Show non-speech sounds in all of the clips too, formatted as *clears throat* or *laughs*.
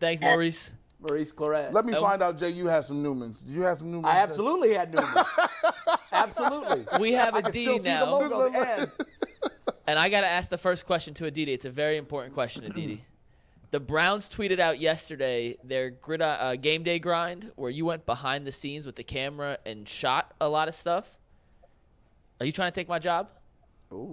Thanks, Maurice. Maurice Clarett. Let me Oh. find out, Jay. You had some Newmans. Did you have some Newmans? I Jay? absolutely had Newmans. *laughs* absolutely. We have I a can D still see the now, logo. And *laughs* and I got to ask the first question to Aditi. It's a very important question, Aditi. The Browns tweeted out yesterday their grid, uh, game day grind, where you went behind the scenes with the camera and shot a lot of stuff. Are you trying to take my job?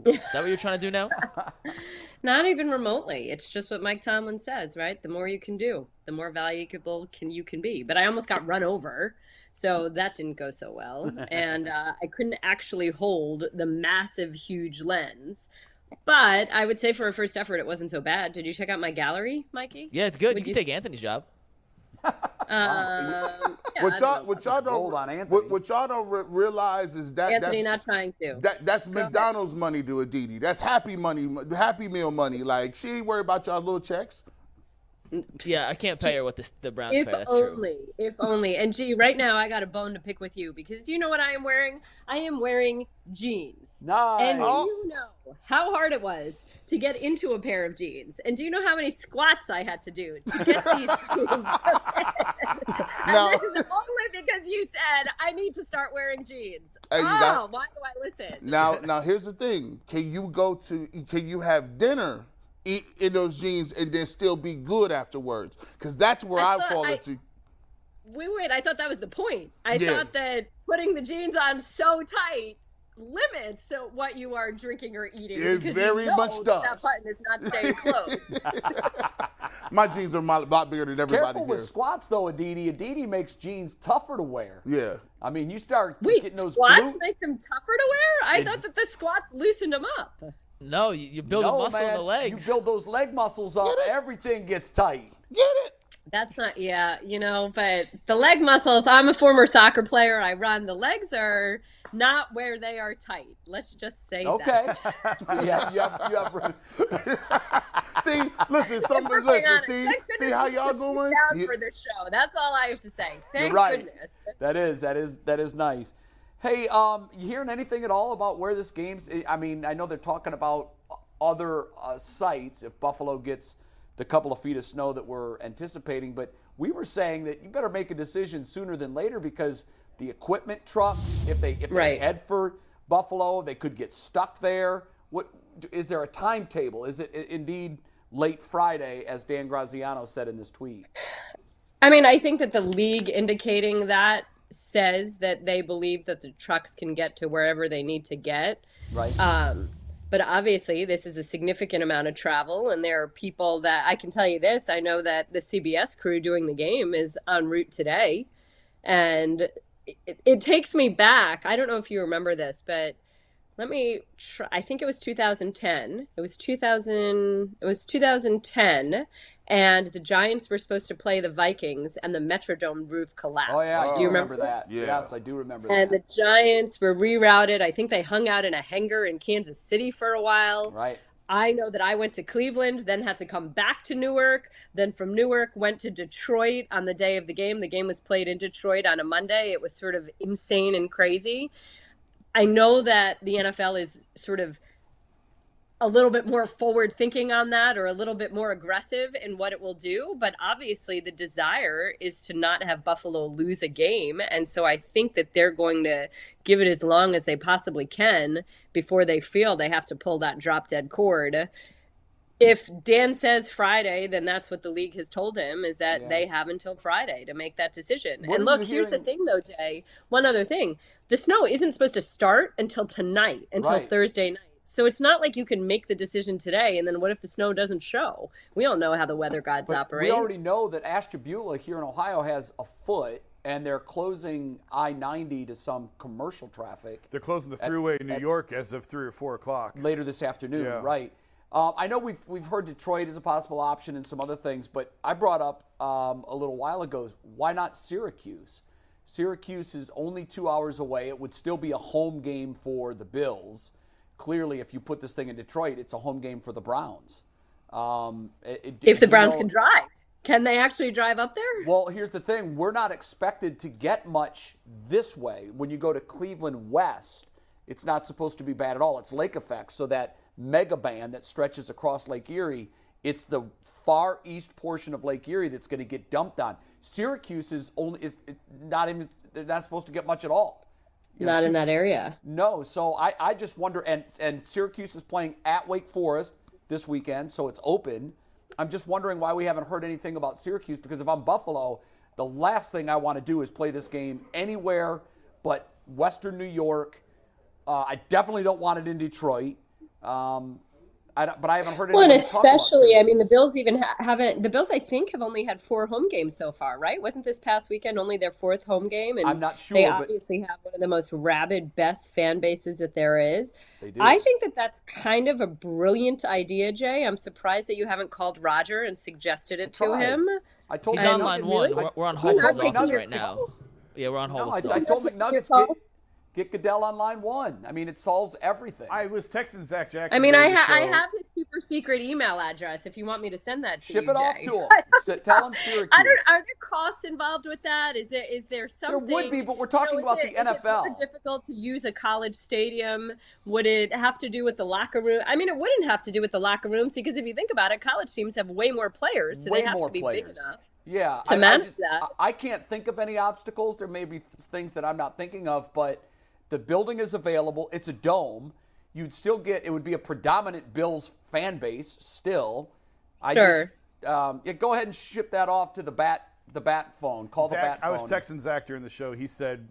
Is that what you're trying to do now? *laughs* Not even remotely. It's just what Mike Tomlin says, right? The more you can do, the more valuable can you can be. But I almost got run over, so that didn't go so well. and *laughs* uh, I couldn't actually hold the massive, huge lens. But I would say for a first effort, it wasn't so bad. Did you check out my gallery, Mikey? Yeah, it's good. Would you can you- take Anthony's job. Um, yeah, What y'all, don't what y'all don't, what, what y'all don't re- realize is that Anthony, that's not trying to. that that's ahead. McDonald's money to Aditi. That's Happy Money, Happy Meal money. Like she ain't worried about y'all little checks. Yeah, I can't pay her what the, the Browns If pay. That's true. only, if only. And gee, right now I got a bone to pick with you because do you know what I am wearing? I am wearing jeans. nice. And do Oh. you know how hard it was to get into a pair of jeans? And do you know how many squats I had to do to get *laughs* these jeans? *laughs* and Now- this is only because you said I need to start wearing jeans. Hey, oh, got- why do I listen? Now, now here's the thing: Can you go to? Can you have dinner? Eat in those jeans and then still be good afterwards, because that's where I I, thought fall I- into. Wait, wait, I thought that was the point. I Yeah. thought that putting the jeans on so tight limits so what you are drinking or eating. It because very you know much that That button is not staying *laughs* closed. *laughs* My jeans are a lot bigger than everybody Careful here. with squats though, Aditi. Aditi makes jeans tougher to wear. yeah. I mean, you start Wait, getting those squats glute- make them tougher to wear? I thought that the squats loosened them up. No, you, you build no, a muscle man, in the legs. You build those leg muscles up, Get everything gets tight. Get it? That's not, yeah, you know, but the leg muscles, I'm a former soccer player. I run. The legs are not where they are tight. Let's just say Okay. *laughs* *laughs* that. so you have, you have, you *laughs* have, See, listen, some, We're listen, on see, see how you y'all just sit doing? Down You- for the show. That's all I have to say. Thank right. goodness. that is that is that is nice. Hey, um, you hearing anything at all about where this game's? I mean, I know they're talking about other uh, sites if Buffalo gets the couple of feet of snow that we're anticipating, but we were saying that you better make a decision sooner than later because the equipment trucks, if they if they Right. head for Buffalo, they could get stuck there. What is there a timetable? Is it indeed late Friday, as Dan Graziano said in this tweet? I mean, I think that the league indicating that says that they believe that the trucks can get to wherever they need to get. Right. Um, but obviously, this is a significant amount of travel, and there are people that I can tell you this. I know that the CBS crew doing the game is en route today, and it, it takes me back. I don't know if you remember this, but let me try. I think it was 2010. It was 2000. It was 2010, and the Giants were supposed to play the Vikings, and the Metrodome roof collapsed. Oh yeah, Do you remember, that? Yeah. Yes, I do remember and that. And the Giants were rerouted. I think they hung out in a hangar in Kansas City for a while. Right. I know that I went to Cleveland, then had to come back to Newark, then from Newark went to Detroit on the day of the game. The game was played in Detroit on a Monday. It was sort of insane and crazy. I know that the NFL is sort of a little bit more forward thinking on that or a little bit more aggressive in what it will do. But obviously, the desire is to not have Buffalo lose a game. And so I think that they're going to give it as long as they possibly can before they feel they have to pull that drop dead cord. If Dan says Friday, then that's what the league has told him is that Yeah. they have until Friday to make that decision. What and look, here's the thing though, Jay. One other thing. The snow isn't supposed to start until tonight, until Right. Thursday night. So it's not like you can make the decision today and then what if the snow doesn't show? We all know how the weather gods But operate. we already know that Ashtabula here in Ohio has a foot, and they're closing I-90 to some commercial traffic They're closing the freeway in New York as of three or four o'clock. later this afternoon, Yeah. right? Um, I know we've we've heard Detroit as a possible option and some other things, but I brought up um, a little while ago why not Syracuse? Syracuse is only two hours away. It would still be a home game for the Bills. Clearly, if you put this thing in Detroit, it's a home game for the Browns. Um, it- it- if the Browns know- can drive. Can they actually drive up there? well, here's the thing. We're not expected to get much this way. When you go to Cleveland West, it's not supposed to be bad at all. It's lake effect. So that mega band that stretches across Lake Erie It's the far east portion of Lake Erie that's going to get dumped on. Syracuse is only is not even they're not supposed to get much at all. You know, Not two- in that area. no, so I, I just wonder, and and Syracuse is playing at Wake Forest this weekend, so it's open. I'm just wondering why we haven't heard anything about Syracuse because if I'm Buffalo, the last thing I want to do is play this game anywhere but Western New York. Uh, I definitely don't want it in Detroit. Um, I but I haven't heard Well, and talk about especially, I mean, the Bills even ha- haven't. The Bills, I think, have only had four home games so far, right? Wasn't this past weekend only their fourth home game? And I'm not They sure, but- obviously have one of the most rabid, best fan bases that there is. They do. I think that that's kind of a brilliant idea, Jay. I'm surprised that you haven't called Roger and suggested it to him. I told He's on And line really? one. I- We're, we're on hold told with office right now. Yeah, we're on hold. No, I, with I told That's what McNuggets get, get Goodell on line one. I mean, it solves everything. I was texting Zach Jackson. I mean, I, during the ha- I have his super secret email address. If you want me to send that to Ship you, it off to him. *laughs* S- Tell him Syracuse. I don't. Are there costs involved with that? Is there something? is there There would be, but we're you talking know, about is the it- is it NFL. difficult to use a college stadium? Would it have to do with the locker room? I mean, it wouldn't have to do with the locker rooms because if you think about it, college teams have way more players, so Way they have more to be players. big enough. Yeah, to I, manage I just, that. I, I can't think of any obstacles. There may be th- things that I'm not thinking of, but the building is available. It's a dome. You'd still get. It would be a predominant Bills fan base still. I Sure. just um, yeah. Go ahead and ship that off to the bat the bat phone. Call the Zach, bat I was phone. texting Zach during the show. He said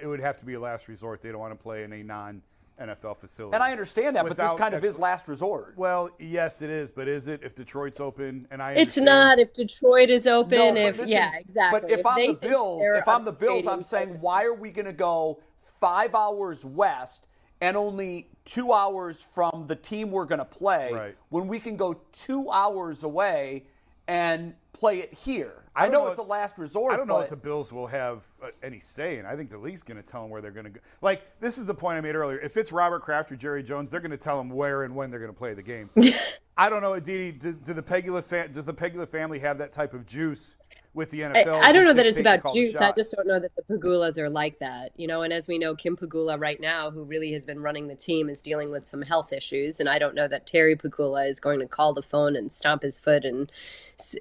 it would have to be a last resort. They don't want to play in a non NFL facility. and I understand that, but this Without kind of ex- is last resort. Well, yes, it is, but is it if Detroit's open? And I It's not if Detroit is open. No, if listen, yeah, exactly. But if, I'm the Bills, if I'm the Bills, I'm saying, open. why are we going to go five hours west and only two hours from the team we're going to play Right. when we can go two hours away and play it here? I, don't know, know it's a last resort. I don't know but if the Bills will have uh, any say in. I think the league's going to tell them where they're going to go. Like this is the point I made earlier. If it's Robert Kraft or Jerry Jones, they're going to tell them where and when they're going to play the game. *laughs* I don't know, Aditi. Do, do the Pegula fa- does the Pegula family have that type of juice with the I, NFL? I don't know that it's about juice. I just don't know that the Pegulas are like that, you know. And as we know, Kim Pegula right now, who really has been running the team, is dealing with some health issues. And I don't know that Terry Pegula is going to call the phone and stomp his foot and,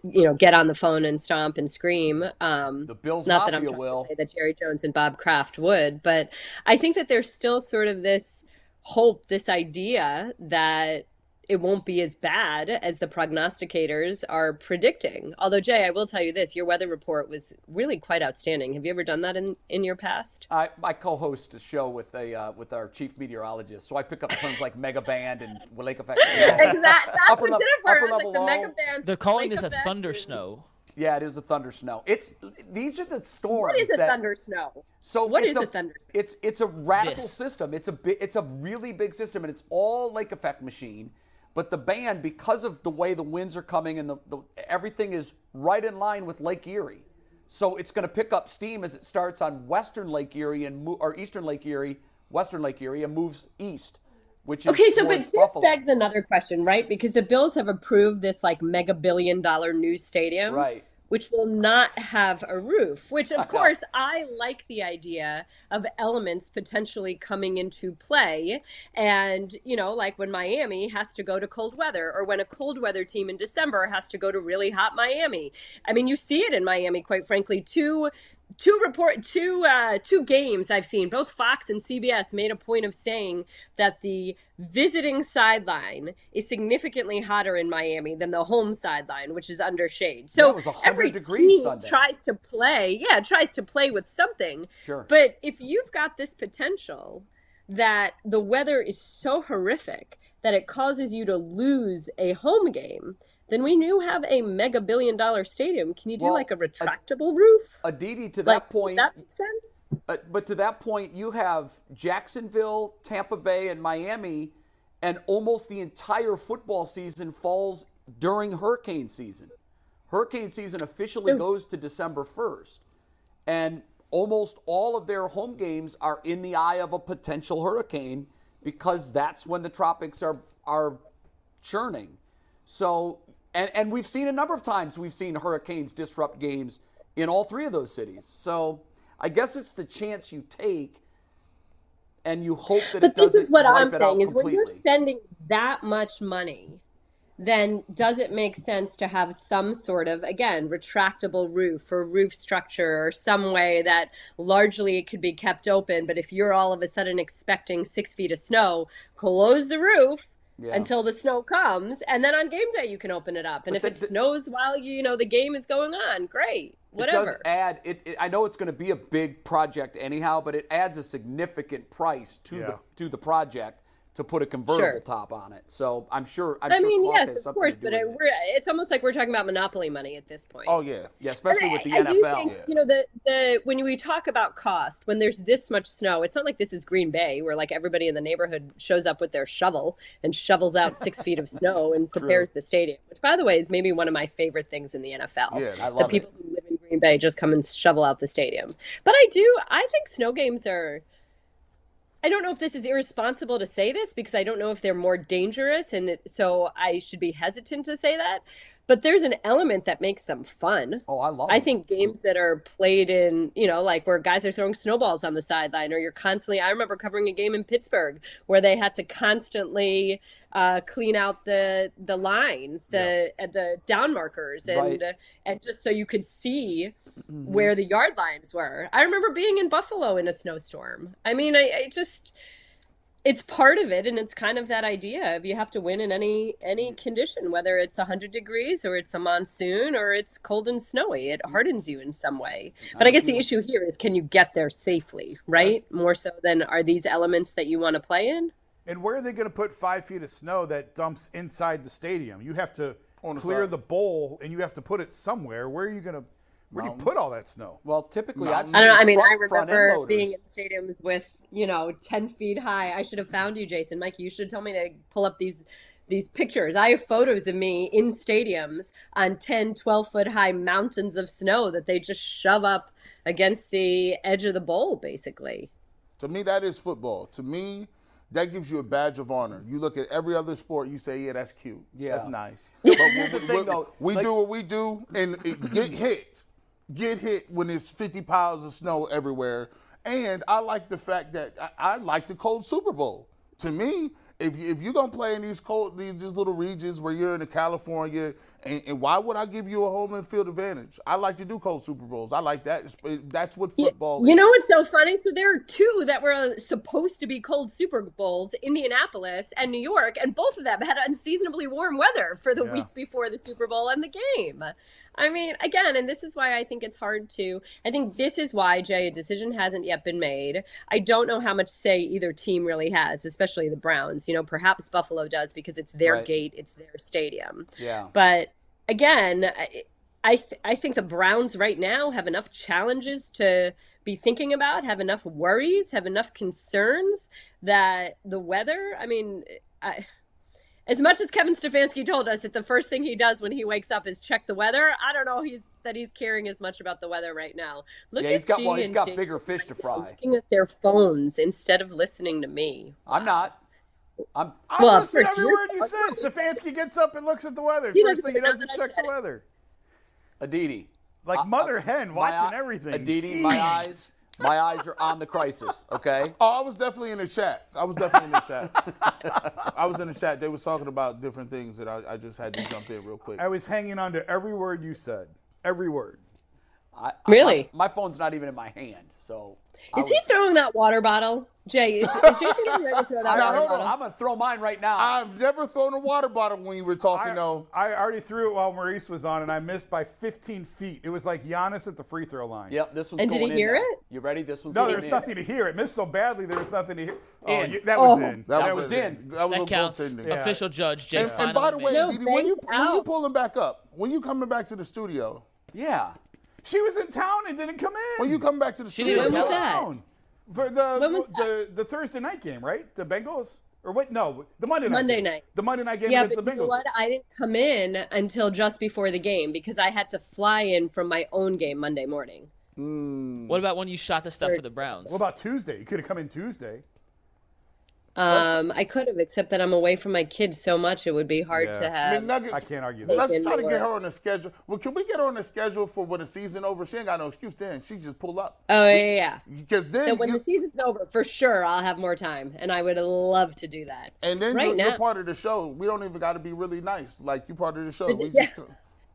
you know, get on the phone and stomp and scream. Um, The Bills not that I'm Mafia trying will. to say that Jerry Jones and Bob Kraft would, but I think that there's still sort of this hope, this idea that it won't be as bad as the prognosticators are predicting. Although Jay, I will tell you this, your weather report was really quite outstanding. Have you ever done that in, in your past? I, I co-host a show with a uh, with our chief meteorologist, so I pick up terms like mega band and lake effect. *laughs* Exactly. That's Upper what level- did it for. upper level like the mega low. band. They're calling this a thunder snow. Yeah, it is a thunder snow. It's these are the storms. What is a that, thunder snow? So what is it's is a thunder snow? It's it's a radical This. system. It's a bi- it's a really big system, and it's all lake effect machine. But the band, because of the way the winds are coming and the, the everything is right in line with Lake Erie, so it's going to pick up steam as it starts on western Lake Erie and or eastern Lake Erie, western Lake Erie, and moves east, which is Okay, so but this Buffalo. begs another question, right? Because the Bills have approved this like mega billion dollar new stadium. Right. Which will not have a roof, which of course I like the idea of elements potentially coming into play. And, you know, like when Miami has to go to cold weather or when a cold weather team in December has to go to really hot Miami. I mean, you see it in Miami, quite frankly. Two two report two uh, two games I've seen. Both Fox and CBS made a point of saying that the visiting sideline is significantly hotter in Miami than the home sideline, which is under shade. So it was 100 every degrees team Sunday. tries to play, yeah, tries to play with something. Sure. But if you've got this potential that the weather is so horrific that it causes you to lose a home game, then we do have a mega billion dollar stadium. Can you do Well, like a retractable roof? Aditi, to that does point, that make sense? Uh, but to that point, you have Jacksonville, Tampa Bay, and Miami, and almost the entire football season falls during hurricane season. Hurricane season officially goes to December 1st. And almost all of their home games are in the eye of a potential hurricane because that's when the tropics are, are churning. So, and, and we've seen a number of times we've seen hurricanes disrupt games in all three of those cities. So I guess it's the chance you take and you hope that it But this is what I'm wipe it out saying is when you're spending that much money then does it make sense to have some sort of again retractable roof or roof structure or some way that largely it could be kept open but if you're all of a sudden expecting six feet of snow close the roof Yeah. until the snow comes and then on game day you can open it up and But if the- it the- snows while you know the game is going on great Whatever. It whatever does add. It, it, I know it's going to be a big project anyhow, but it adds a significant price to Yeah. the to the project to put a convertible Sure. top on it. So I'm sure. I'm I sure mean, yes, of course, but I, it. we're, it's almost like we're talking about monopoly money at this point. Oh yeah. Yeah, especially But with the I, I do NFL. think, you know, the the when we talk about cost, when there's this much snow, it's not like this is Green Bay, where like everybody in the neighborhood shows up with their shovel and shovels out six feet of snow *laughs* and prepares the stadium. Which, by the way, is maybe one of my favorite things in the NFL. Yeah, I the love it. people who live in Green Bay just come and shovel out the stadium. But I do, I think snow games are. I don't know if this is irresponsible to say this because I don't know if they're more dangerous, and so I should be hesitant to say that. But there's an element that makes them fun. Oh, I love. I it. think games that are played in, you know, like where guys are throwing snowballs on the sideline, or you're constantly. I remember covering a game in Pittsburgh where they had to constantly uh, clean out the the lines, the uh, the down markers, and Right. uh, and just so you could see Mm-hmm. where the yard lines were. I remember being in Buffalo in a snowstorm. I mean, I, I just it's part of it and it's kind of that idea of you have to win in any any mm. condition whether it's 100 degrees or it's a monsoon or it's cold and snowy it mm. hardens you in some way but i guess the issue here is can you get there safely right more so than are these elements that you want to play in And where are they going to put five feet of snow that dumps inside the stadium? You have to the clear side. the bowl, and you have to put it somewhere. Where are you going to? Where do you put all that snow? Well, typically, I've I I don't know. I mean, front- I remember being in stadiums with, you know, 10 feet high. I should have found you, Jason. Mike, you should tell me to pull up these these pictures. I have photos of me in stadiums on 10, 12 foot high mountains of snow that they just shove up against the edge of the bowl, basically. To me, that is football. To me, that gives you a badge of honor. You look at every other sport, you say, "Yeah, that's cute. Yeah. That's nice." *laughs* But But here's the we, thing, we- though, we like- do what we do, and it, get hit, get hit when there's 50 piles of snow everywhere. And I like the fact that I, I like the cold Super Bowl. To me, if you, if you're gonna play in these cold these, these little regions where you're in California, and, and why would I give you a home and field advantage? I like to do cold Super Bowls. I like that. That's what football. You is. know what's so funny? So there are two that were supposed to be cold Super Bowls, Indianapolis and New York, and both of them had unseasonably warm weather for the Yeah. week before the Super Bowl and the game. I mean, again, and this is why I think it's hard to. I think this is why Jay a decision hasn't yet been made. I don't know how much say either team really has, especially the Browns. You know, perhaps Buffalo does because it's their Right. gate, it's their stadium. Yeah. But again, I th- I think the Browns right now have enough challenges to be thinking about, have enough worries, have enough concerns that the weather. I mean, I, as much as Kevin Stefanski told us that the first thing he does when he wakes up is check the weather, I don't know he's that he's caring as much about the weather right now. Look Yeah, at he's got G well, he's and got J bigger fish to fry. looking at their phones instead of listening to me. I'm not. I'm. I Well, listen first, every you're- word you said. Stefanski gets up and looks at the weather. He First thing he does is check the it. weather. Aditi. Like I- mother I- hen watching eye- everything. Aditi, my eyes, my eyes are on the crisis. Okay. Oh, I was definitely in the chat. I was definitely in the chat. I was in the chat. They was talking about different things that I, I just had to jump in real quick. I was hanging on to every word you said. Every word. I, I- Really? my, my phone's not even in my hand, so. I Is he throwing that water bottle? Jay, is, is Jason getting ready to throw that *laughs* Now, water hold on. bottle? I'm gonna throw mine right now. I've never thrown a water bottle when you were talking I, though. I already threw it while Maurice was on, and I missed by 15 feet. It was like Giannis at the free throw line. Yep, this one's And did going he hear now. it? You ready? This one's No, going there's in. nothing to hear. It missed so badly. There was nothing to hear. Oh, In. you- that was Oh. in. That was in. That was That a counts. goaltending. Yeah. Official judge, Jay. And, and by the way, No, Didi, when you Banks when you out. pulling back up, when you coming back to the studio, Yeah. She was in town and didn't come in. when you come back to the She studio, didn't When was tell that? Town. For the When was the, the Thursday night game, right? The Bengals or what? No, the Monday night. Monday game. night. The Monday night game Yeah, against but the you Bengals. know what? I didn't come in until just before the game because I had to fly in from my own game Monday morning. Hmm. What about when you shot the stuff for the Browns? What about Tuesday? You could have come in Tuesday. Um, I could have, except that I'm away from my kids so much, it would be hard to Yeah. I have. mean, Nuggets. I can't argue that. Let's try to get her on the schedule. Well, can we get her on the schedule for when the season over? She ain't got no excuse then. She just pull up. Oh yeah, yeah, yeah. Because then, So when you- the season's over, for sure, I'll have more time, and I would love to do that. and then right you're, now. you're part of the show. We don't even got to be really nice. Like you're part of the show. We *laughs* Yeah. just,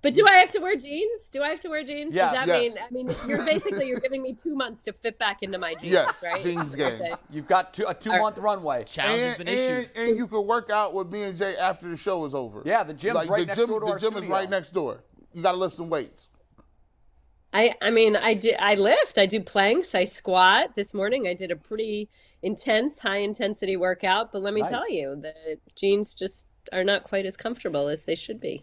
But do I have to wear jeans? Do I have to wear jeans? Yes. Does that Yes. mean? I mean, you're basically you're giving me two months to fit back into my jeans, Yes, right? jeans You're game. saying- You've got two, a two month runway. Challenge has and, been and, issued. and you can work out with me and Jay after the show is over. Yeah, the gym's like, right the next gym, door to The our gym is right next door. You got to lift some weights. I I mean, I did I lift, I do planks, I squat. This morning I did a pretty intense, high intensity workout, but let me Nice. tell you, the jeans just are not quite as comfortable as they should be.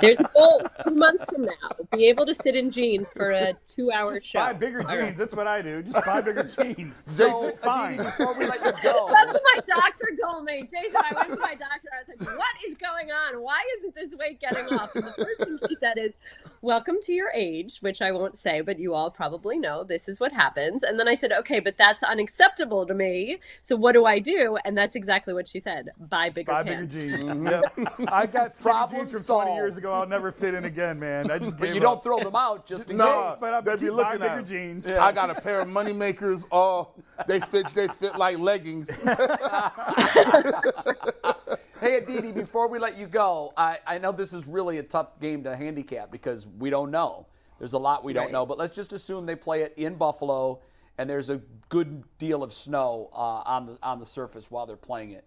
There's a goal two months from now, be able to sit in jeans for a two hour show. Buy bigger jeans. That's what I do. Just buy bigger jeans. *laughs* So, Jason, fine. Aditi, before we let you go, *laughs* That's what my doctor told me. Jason, I went to my doctor. I was like, what is going on? Why isn't this weight getting off? And the first thing she said is, welcome to your age, which I won't say, but you all probably know this is what happens. And then I said, okay, but that's unacceptable to me. So what do I do? And that's exactly what she said. Buy bigger Buy bigger pants. jeans. Mm-hmm. yep. *laughs* I got skinny Problem jeans from 20 years ago. I'll never fit in again, man. I just but gave you don't up. throw them out just in *laughs* No, case. But I'll They be looking buying bigger at 'em. jeans. I got a pair of money makers. Oh, they fit. They fit like leggings. *laughs* Hey, Aditi, before we let you go, I, I know this is really a tough game to handicap because we don't know. There's a lot we don't Right. know, but let's just assume they play it in Buffalo and there's a good deal of snow uh, on the on the surface while they're playing it.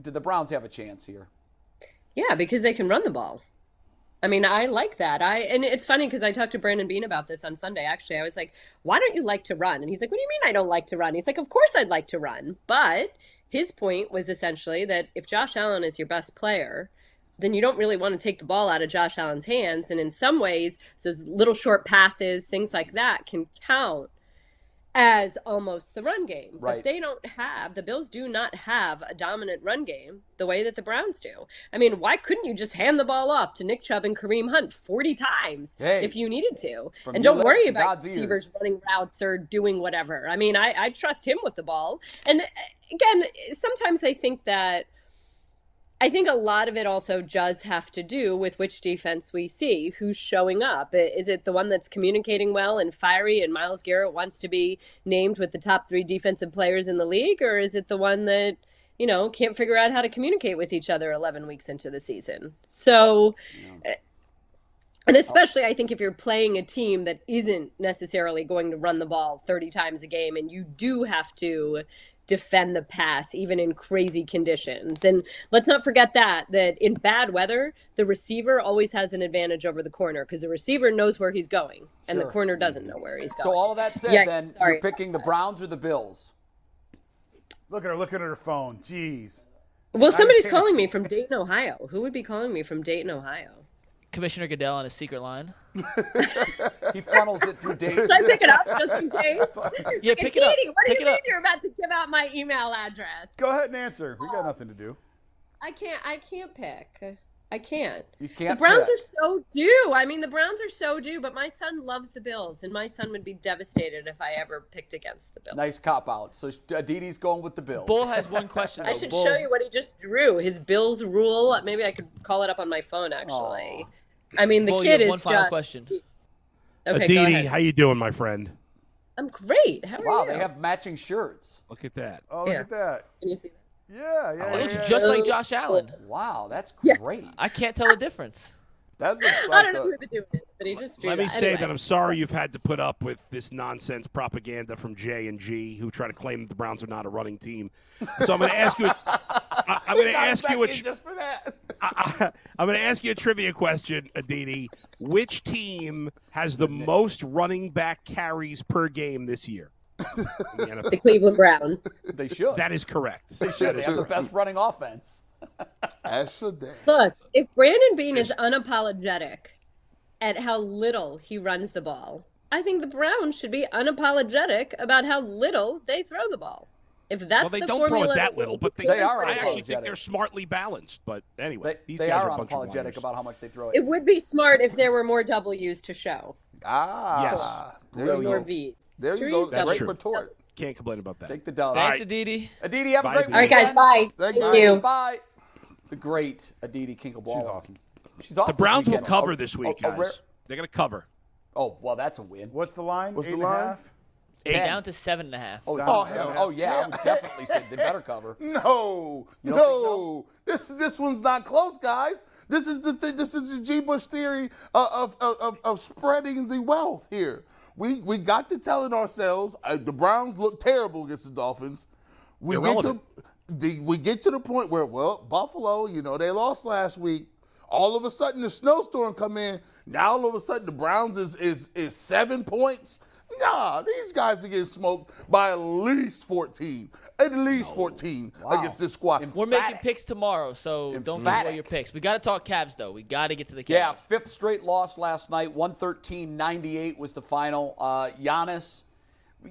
Do the Browns have a chance here? Yeah, because they can run the ball. I mean, I like that. I and it's funny because I talked to Brandon Beane about this on Sunday. Actually, I was like, "Why don't you like to run?" And he's like, "What do you mean I don't like to run?" He's like, "Of course I'd like to run." But his point was essentially that if Josh Allen is your best player, then you don't really want to take the ball out of Josh Allen's hands. And in some ways, those little short passes, things like that, can count as almost the run game. Right. But they don't have, the Bills do not have a dominant run game the way that the Browns do. I mean, why couldn't you just hand the ball off to Nick Chubb and Kareem Hunt 40 times Hey, if you needed to? And don't worry about God's receivers ears. running routes or doing whatever. I mean, I, I trust him with the ball. And uh, again, sometimes I think that. I think a lot of it also does have to do with which defense we see, who's showing up. Is it the one that's communicating well and fiery, and Myles Garrett wants to be named with the top three defensive players in the league, or is it the one that you know can't figure out how to communicate with each other 11 weeks into the season? So, eh, and especially I think if you're playing a team that isn't necessarily going to run the ball 30 times a game, and you do have to defend the pass even in crazy conditions. And let's not forget that that in bad weather, the receiver always has an advantage over the corner because the receiver knows where he's going and the corner doesn't know where he's going. So all of that said, Yikes, then sorry you're picking the Browns or the Bills. Look at her looking at her phone. Jeez. well, somebody's calling me from *laughs* Dayton, Ohio. Who would be calling me from Dayton, Ohio? Commissioner Goodell on his secret line. *laughs* He funnels it through Dave. Should I pick it up just in case? *laughs* It's Yeah, like, pick it up. What Pick do you mean up." you're about to give out my email address? Go ahead and answer. We got oh. nothing to do. I can't. I can't pick. I can't. You can't The Browns pick. are so due. I mean, the Browns are so due. But my son loves the Bills, and my son would be devastated if I ever picked against the Bills. Nice cop out. So Aditi's uh, going with the Bills. Bull has one question. I should Bull, show you what he just drew. His Bills rule. Maybe I could call it up on my phone. Actually, I mean, the Bull, you kid have is one final just. question. Okay, go Aditi, how you doing, my friend? I'm great. How are Wow, you? they have matching shirts. Look at that. Oh, look Yeah. at that. Can you see that? Yeah, yeah. It looks yeah. just like Josh Allen. Wow, that's Yeah. great. I can't tell the difference. That looks I don't know a, who the dude is, but he just Let me that. say Anyway. that I'm sorry you've had to put up with this nonsense propaganda from J and G, who try to claim that the Browns are not a running team. So I'm going to ask you. I, I'm going to ask you a. *laughs* in tr- just for that. I, am going to ask you a trivia question, Aditi. Which team has the most running back carries per game this year? *laughs* The the Cleveland Browns. They should. That is correct. they should. They is have the best running offense. As should they. Look, if Brandon Beane is unapologetic at how little he runs the ball, I think the Browns should be unapologetic about how little they throw the ball. If that's Well, they the don't throw formula it that little, but they, They are I actually think they're smartly balanced. But anyway, They, these they guys are are a unapologetic about how much they throw it. It would be smart if there were more W's to show. Ah, Yes. there There you we More go. V's. There you Trees go. don't- Great true. retort. Can't complain about that. Take the dub. Thanks, right. Aditi. Aditi, have a great Aditi. All right, guys. Bye. Thank Thank, you. you. Bye. The great Aditi Kinkhabwala. She's awesome. She's off The Browns will cover Oh, this week, oh, guys. rare- They're going to cover. Oh, well, that's a win. What's the line? What's Eight the line? half? Eight Ten. down to seven and a half. Oh, oh, hell. oh yeah, I would definitely say they better cover. *laughs* No, You don't no. This this one's not close, guys. This is the th- this is the G. Bush theory uh, of, of, of, of spreading the wealth here. We we got to telling ourselves uh, the Browns look terrible against the Dolphins. We get to Irrelevant. The, we get to the point where well Buffalo, you know they lost last week. All of a sudden the snowstorm come in. Now all of a sudden the Browns is is is seven points. Nah, these guys are getting smoked by at least 14. At least 14 against this squad. We're making picks tomorrow, so don't give away your picks. We got to talk Cavs though. We got to get to the Cavs. Yeah, fifth straight loss last night. 113-98 was the final. Uh, Giannis,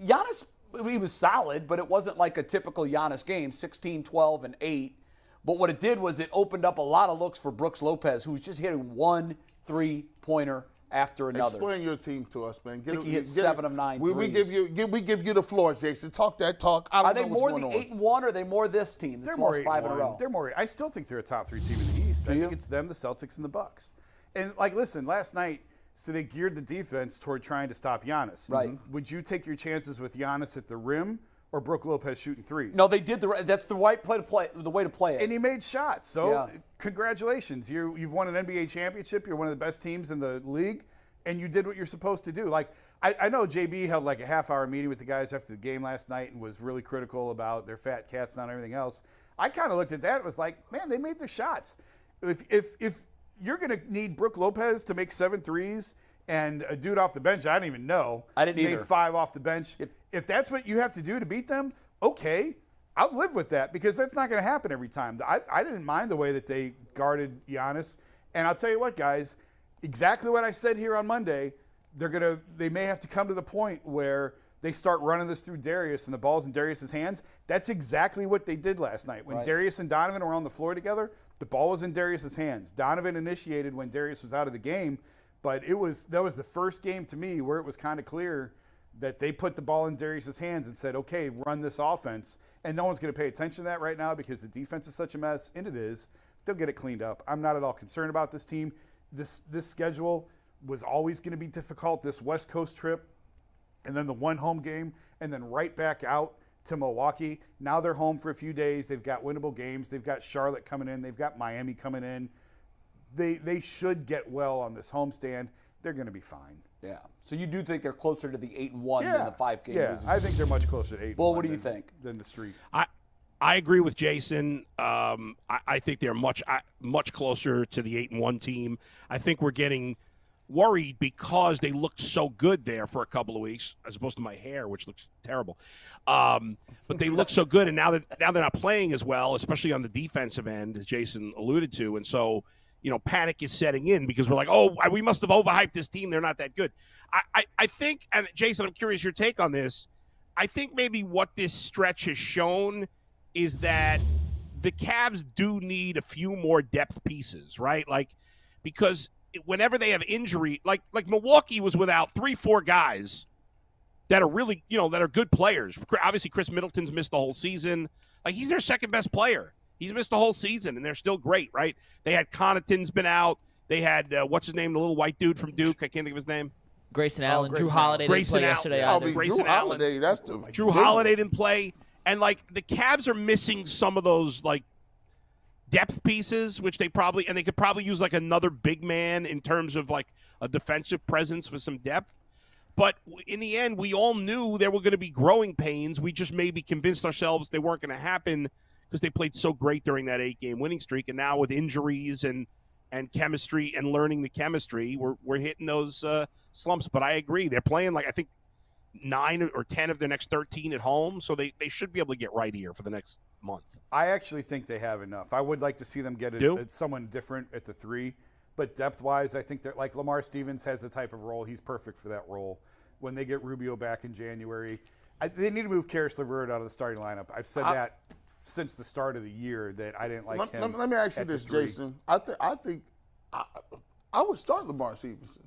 Giannis, he was solid, but it wasn't like a typical Giannis game. 16, 12, and 8. But what it did was it opened up a lot of looks for Brooks Lopez, who's just hitting one three-pointer after another. Explain your team to us, man. Get think he hit seven of nine We, we give you give, we give you the floor, Jason. Talk that talk. I don't Are they what's more going the on. eight and one, or are they more this team that's They're more lost eight five and in a row? They're more. I still think they're a top three team in the East. I you? think it's them, the Celtics, and the Bucks. And like, listen, last night, so they geared the defense toward trying to stop Giannis. Right. Mm-hmm. Would you take your chances with Giannis at the rim or Brook Lopez shooting threes? no, they did the. right- That's the right play to play. The way to play it. And he made shots. So Yeah. congratulations. You you've won an NBA championship. You're one of the best teams in the league, and you did what you're supposed to do. Like I, I know JB held like a half hour meeting with the guys after the game last night and was really critical about their fat cats and everything else. I kind of looked at that and was like, man, they made their shots. If if if you're gonna need Brook Lopez to make seven threes and a dude off the bench, I didn't even know. I didn't made either. five off the bench. If that's what you have to do to beat them, okay. I'll live with that because that's not going to happen every time. I, I didn't mind the way that they guarded Giannis. And I'll tell you what, guys, exactly what I said here on Monday. They're gonna they may have to come to the point where they start running this through Darius and the ball's in Darius's hands. That's exactly what they did last night. When Right. Darius and Donovan were on the floor together, the ball was in Darius's hands. Donovan initiated when Darius was out of the game, but it was that was the first game to me where it was kind of clear that they put the ball in Darius's hands and said, "Okay, run this offense." And no one's going to pay attention to that right now because the defense is such a mess, and it is. They'll get it cleaned up. I'm not at all concerned about this team. This this schedule was always going to be difficult. This West Coast trip, and then the one home game, and then right back out to Milwaukee. Now they're home for a few days. They've got winnable games. They've got Charlotte coming in. They've got Miami coming in. They they should get well on this homestand. They're going to be fine. yeah. So you do think they're closer to the eight and one than the five game Yeah, losing I think they're much closer to eight. Well, what one do you than- think? Than the street. I I agree with Jason. Um, I, I think they're much I, much closer to the eight and one team. I think we're getting worried because they looked so good there for a couple of weeks, as opposed to my hair, which looks terrible. Um, but they look so *laughs* good, and now that now they're not playing as well, especially on the defensive end, as Jason alluded to, and so you know panic is setting in because we're like, oh, we must have overhyped this team. They're not that good. I, I, I think, and Jason, I'm curious your take on this. I think maybe what this stretch has shown is that the Cavs do need a few more depth pieces, right? Like because whenever they have injury, like like Milwaukee was without three, four guys that are really, you know, that are good players. Obviously, Khris Middleton's missed the whole season. Like he's their second best player. He's missed the whole season, and they're still great, right? They had Connaughton's been out. They had uh, what's his name, the little white dude from Duke. I can't think of his name. Grayson Allen, Drew Grayson Jrue Holiday didn't play Allen. yesterday I either. mean, Grayson Drew Allen. Holiday. That's the Drew big. Holiday didn't play, and like the Cavs are missing some of those like depth pieces, which they probably and they could probably use like another big man in terms of like a defensive presence with some depth. But in the end, we all knew there were going to be growing pains. We just maybe convinced ourselves they weren't going to happen because they played so great during that eight-game winning streak, and now with injuries and and chemistry and learning the chemistry, we're we're hitting those uh, slumps. But I agree, they're playing like I think nine or ten of their next thirteen at home, so they they should be able to get right here for the next month. I actually think they have enough. I would like to see them get a, a- someone different at the three, but depth wise, I think that like Lamar Stevens has the type of role. He's perfect for that role. When they get Rubio back in January, I, they need to move Caris LeVert out of the starting lineup. I've said I- that since the start of the year that I didn't like let, him. let- let me ask you this. Jason. I think I think I, I would start Lamar Stevenson.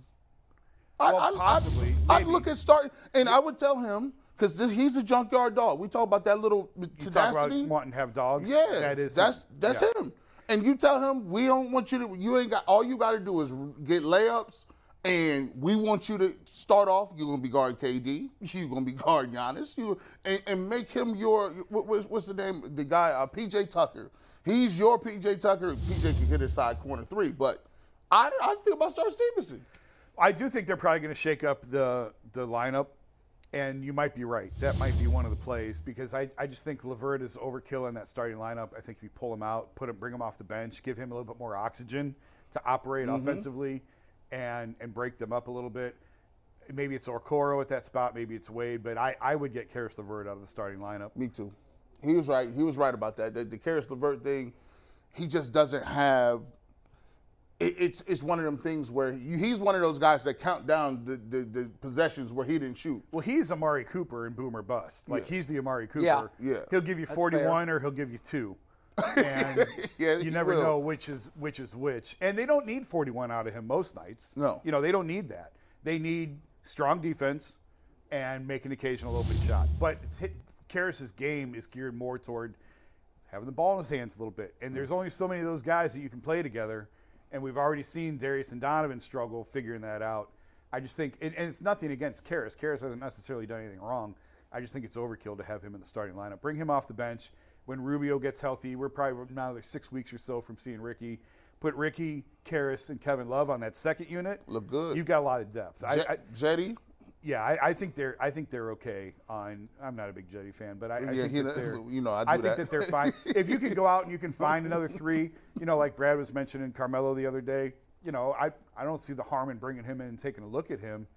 I, Well, I, possibly, I'd, I'd look at starting, and I would tell him because he's a junkyard dog. We talk about that little You talk tenacity. about wanting to have dogs. Yeah, that is that's that's yeah. him. And you tell him we don't want you to. You ain't got all you got to do is get layups, and we want you to start off. You're gonna be guarding KD. *laughs* You're gonna be guarding Giannis. You and, and make him your what, what's, the name? The guy uh, PJ Tucker. He's your PJ Tucker. PJ can hit inside corner three, but I I think about Star Stevenson. I do think they're probably going to shake up the the lineup, and you might be right. That might be one of the plays because I, I just think Levert is overkill in that starting lineup. I think if you pull him out, put him, bring him off the bench, give him a little bit more oxygen to operate mm-hmm. offensively, and and break them up a little bit. Maybe it's Okoro at that spot, maybe it's Wade, but I, I would get Caris LeVert out of the starting lineup. Me too. He was right. He was right about that. The, the Caris LeVert thing, he just doesn't have. It, it's it's one of them things where you, he's one of those guys that count down the, the, the possessions where he didn't shoot. Well, he's Amari Cooper in Boomer Bust. Like he's the Amari Cooper. Yeah. Yeah. He'll give you That's 41 or he'll give you two. *laughs* And Yeah, you never will. know which is which is which. And they don't need 41 out of him most nights. No. You know, they don't need that. They need strong defense and make an occasional open shot. But T- Caris's game is geared more toward having the ball in his hands a little bit. And there's only so many of those guys that you can play together. And we've already seen Darius and Donovan struggle figuring that out. I just think, and, and it's nothing against Caris. Caris hasn't necessarily done anything wrong. I just think it's overkill to have him in the starting lineup. Bring him off the bench. When Rubio gets healthy, we're probably another six weeks or so from seeing Ricky. Put Ricky, Caris, and Kevin Love on that second unit. Look good. You've got a lot of depth. I, I, Jetty, yeah, I, I think they're. I think they're okay. On I'm not a big Jetty fan, but I, I Yeah, think that they're. you know, I do think that. that they're fine. *laughs* if you can go out and you can find another three, you know, like Brad was mentioning Carmelo the other day. You know, I I don't see the harm in bringing him in and taking a look at him.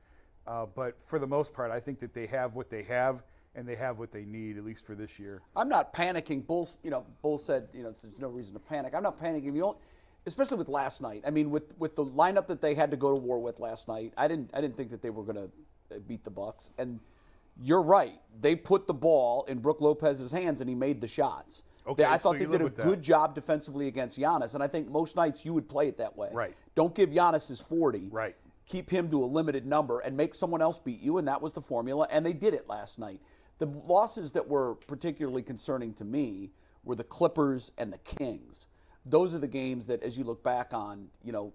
Uh, but for the most part, I think that they have what they have and they have what they need at least for this year. I'm not panicking. Bulls, you know, Bull said, you know, there's no reason to panic. I'm not panicking. You don't, especially with last night. I mean, with with the lineup that they had to go to war with last night, I didn't I didn't think that they were going to beat the Bucks. And you're right. They put the ball in Brook Lopez's hands, and he made the shots. Okay, They- I so thought they did a good job defensively against Giannis, and I think most nights you would play it that way. Right. Don't give Giannis his 40. Right. Keep him to a limited number and make someone else beat you, and that was the formula, and they did it last night. The losses that were particularly concerning to me were the Clippers and the Kings. Those are the games that, as you look back on, you know,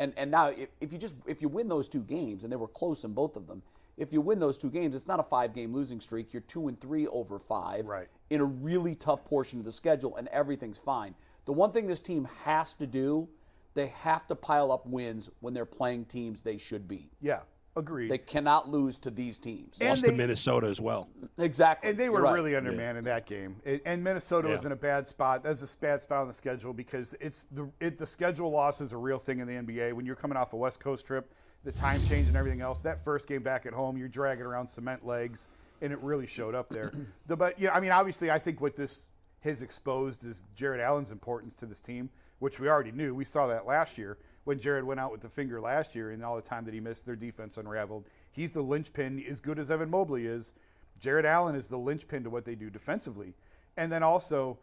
and and now if, if you just if you win those two games, and they were close in both of them, if you win those two games, it's not a five-game losing streak. You're two and three over five Right. in a really tough portion of the schedule, and everything's fine. The one thing this team has to do, they have to pile up wins when they're playing teams they should beat. Yeah, agreed. They cannot lose to these teams. And Lost they- to Minnesota as well. exactly. And they were You're right. really undermanned in that game. It, and Minnesota was in a bad spot. That's a bad spot on the schedule because it's the it, the schedule loss is a real thing in the NBA. When you're coming off a West Coast trip, the time change and everything else. That first game back at home, you're dragging around cement legs, and it really showed up there. *clears throat* the, but you know, I mean, obviously, I think what this has exposed is Jarrett Allen's importance to this team, which we already knew. We saw that last year when Jarrett went out with the finger last year, and all the time that he missed, their defense unraveled. He's the linchpin, as good as Evan Mobley is. Jarrett Allen is the linchpin to what they do defensively. And then also,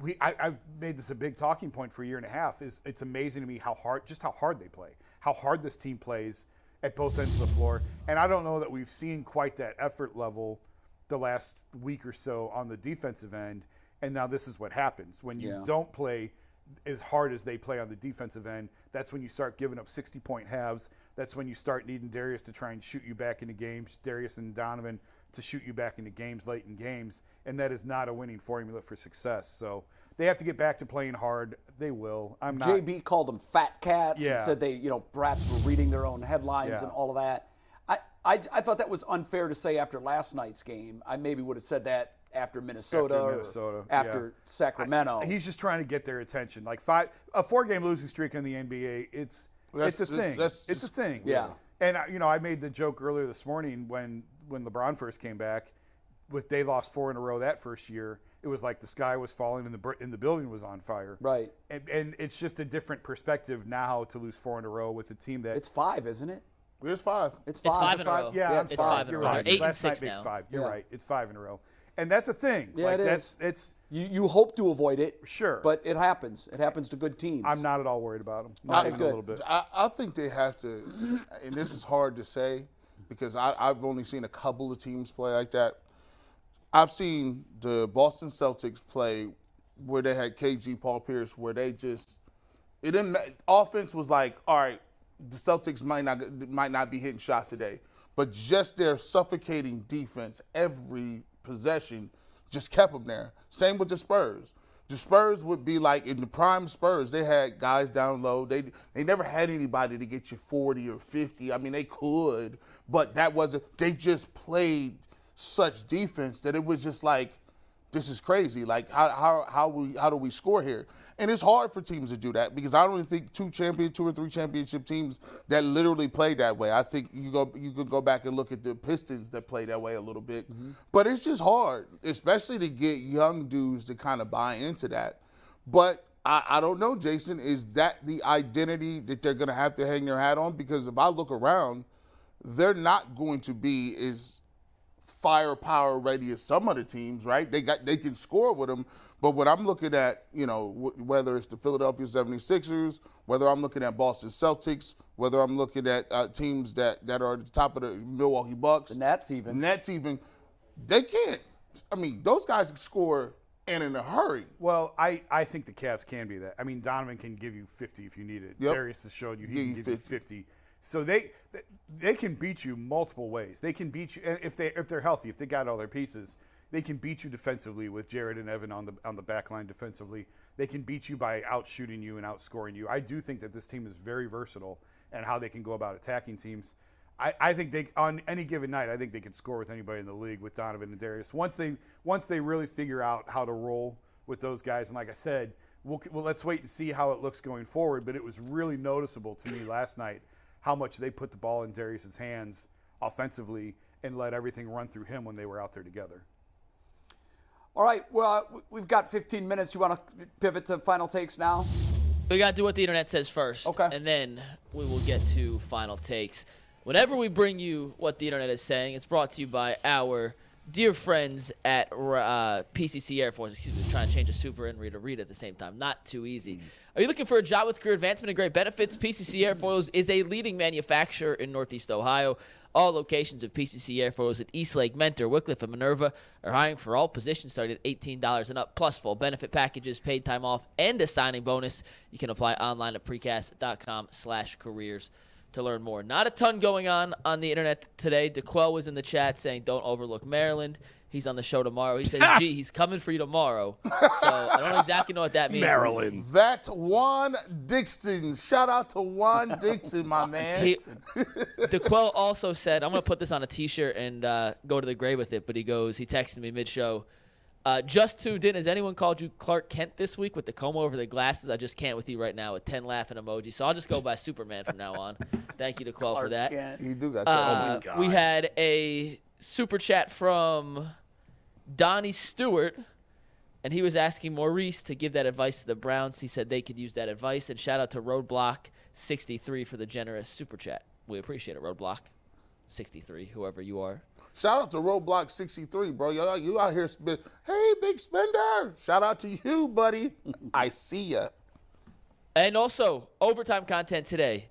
we I, I've made this a big talking point for a year and a half. Is it's amazing to me how hard, just how hard they play, how hard this team plays at both ends of the floor. And I don't know that we've seen quite that effort level the last week or so on the defensive end. And now this is what happens when you Yeah. don't play as hard as they play on the defensive end. That's when you start giving up 60 point halves. That's when you start needing Darius to try and shoot you back into games, Darius and Donovan to shoot you back into games late in games. And that is not a winning formula for success. So they have to get back to playing hard. They will. I'm not. JB called them fat cats Yeah. and said they, you know, perhaps were reading their own headlines Yeah. and all of that. I, I, I thought that was unfair to say after last night's game. I maybe would have said that after Minnesota, After or Minnesota, after yeah. Sacramento. He's just trying to get their attention. Like five, a four-game losing streak in the NBA. It's That's it's a just- thing. that's it's just- a thing. Yeah. And you know, I made the joke earlier this morning when when LeBron first came back, with they lost four in a row that first year. It was like the sky was falling and the bur- and the building was on fire. Right. And, and it's just a different perspective now to lose four in a row with a team that it's five, isn't it? There's five. It's It's five. five in a row. Yeah, Yeah, it's sorry. five You're row. right. They're eight and six night makes five. You're Yeah. right. It's five in a row, and that's a thing. Yeah, like it that's is. it's. You, you hope to avoid it. Sure. But it happens. It happens to good teams. I'm not at all worried about them. Not Okay, even good. a little bit. I, I think they have to, and this is hard to say, because I, I've only seen a couple of teams play like that. I've seen the Boston Celtics play where they had KG Paul Pierce, where they just it didn't. Offense was like, all right, the Celtics might not might not be hitting shots today, but just their suffocating defense every possession just kept them there. Same with the Spurs. The Spurs would be like in the prime Spurs, they had guys down low. They they never had anybody to get you 40 or 50. I mean, they could, but that wasn't. They just played such defense that it was just like this is crazy. Like how how how we how do we score here? And it's hard for teams to do that because I don't even think two champion, two or three championship teams that literally play that way. I think you go you could go back and look at the Pistons that play that way a little bit. Mm-hmm. But it's just hard, especially to get young dudes to kind of buy into that. But I, I don't know, Jason. Is that the identity that they're going to have to hang their hat on? Because if I look around, they're not going to be as firepower ready as some of the teams, right? They got they can score with them, but when I'm looking at, you know, wh- whether it's the Philadelphia 76ers, whether I'm looking at Boston Celtics, whether I'm looking at uh, teams that that are at the top of the Milwaukee Bucks, The Nets even. Nets even, they can't. I mean, those guys can score and in a hurry. Well, I, I think the Cavs can be that. I mean, Donovan can give you 50 if you need it. Yep. Darius has showed you he Give can you give you 50. 50. So they they can beat you multiple ways. They can beat you if they if they're healthy, if they got all their pieces. They can beat you defensively with Jarrett and Evan on the on the back line defensively. They can beat you by outshooting you and outscoring you. I do think that this team is very versatile and how they can go about attacking teams. I, I think they on any given night, I think they could score with anybody in the league with Donovan and Darius. Once they once they really figure out how to roll with those guys, and like I said, we'll, well let's wait and see how it looks going forward. But it was really noticeable to me last night how much they put the ball in Darius's hands offensively and let everything run through him when they were out there together. All right, well, uh, we've got 15 minutes. You want to pivot to final takes now? We got to do what the internet says first. Okay. And then we will get to final takes. Whenever we bring you what the internet is saying, it's brought to you by our dear friends at uh, PCC Airfoils. Excuse me, trying to change a super and read a read at the same time. Not too easy. Are you looking for a job with career advancement and great benefits? PCC Airfoils is a leading manufacturer in Northeast Ohio. All locations of PCC Airfoils at Eastlake, Mentor, Wickliffe, and Minerva are hiring for all positions starting at $18 and up, plus full benefit packages, paid time off, and a signing bonus. You can apply online at precast.com slash careers to learn more. Not a ton going on on the internet today. DeQuell was in the chat saying, don't overlook Maryland. He's on the show tomorrow. He says, *laughs* gee, he's coming for you tomorrow. So I don't exactly know what that means. Maryland. That Juan Dixon. Shout out to Juan *laughs* Dixon, my man. He, DeQuell also said, I'm going to put this on a t shirt and uh, go to the grave with it. But he goes, he texted me mid show. Uh, just tuned in. Has anyone called you Clark Kent this week with the comb over the glasses? I just can't with you right now with 10 laughing emoji. So I'll just go by Superman from now on. *laughs* Thank you, DeQuell, for that. Kent. He do got that. Uh, we had a super chat from Donnie Stewart, and he was asking Maurice to give that advice to the Browns. He said they could use that advice. And shout out to Roadblock63 for the generous super chat. We appreciate it, Roadblock63, whoever you are. Shout out to Roadblock 63, bro. You, you out here spend. Hey, big spender. Shout out to you, buddy. *laughs* I see ya. And also, overtime content today.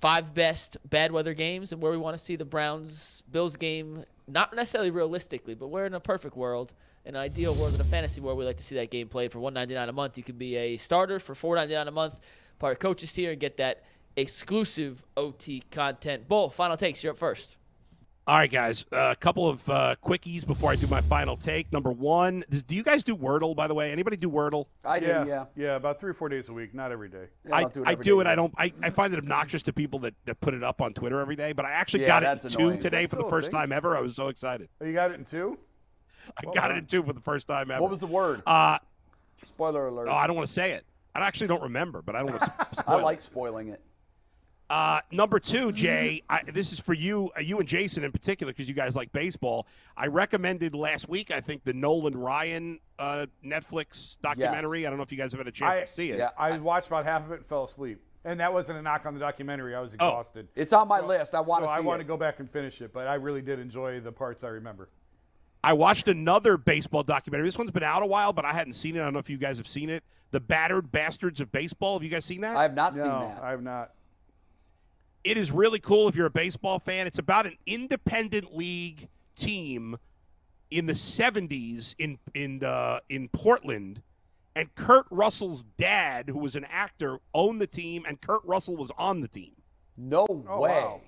Five best bad weather games and where we want to see the Browns Bills game, not necessarily realistically, but we're in a perfect world, an ideal world, in a fantasy world, we like to see that game played for one ninety nine a month. You can be a starter for four ninety nine a month, part of coaches tier, and get that exclusive OT content. Bull, final takes. You're up first. All right, guys. A couple of uh, quickies before I do my final take. Number one, does, do you guys do Wordle, by the way? Anybody do Wordle? I do, Yeah, yeah. yeah, about three or four days a week, not every day. Yeah, I, don't do it I do it. I don't. I, I find it obnoxious to people that, that put it up on Twitter every day. But I actually Yeah, got it that's in two today for the first thing? time ever. I was so excited. Oh, you got it in two? I Well got it in two for the first time ever. What was the word? Uh, Spoiler alert. oh, I don't want to say it. I actually don't remember, but I don't want to *laughs* I like spoiling it. Uh, number two, Jay, I, this is for you, uh, you and Jason in particular, because you guys like baseball. I recommended last week, I think, the Nolan Ryan uh, Netflix documentary. I don't know if you guys have had a chance I- to see it. yeah. I watched about half of it and fell asleep. And that wasn't a knock on the documentary. I was exhausted. Oh, It's on my list. I wanna so I see want it. to go back and finish it, but I really did enjoy the parts I remember. I watched another baseball documentary. This one's been out a while, but I hadn't seen it. I don't know if you guys have seen it. The Battered Bastards of Baseball. Have you guys seen that? I have not seen No, that. I have not. It is really cool if you're a baseball fan. It's about an independent league team in the 70s in in uh, in Portland, and Kurt Russell's dad, who was an actor, owned the team, and Kurt Russell was on the team. No Oh, way. wow.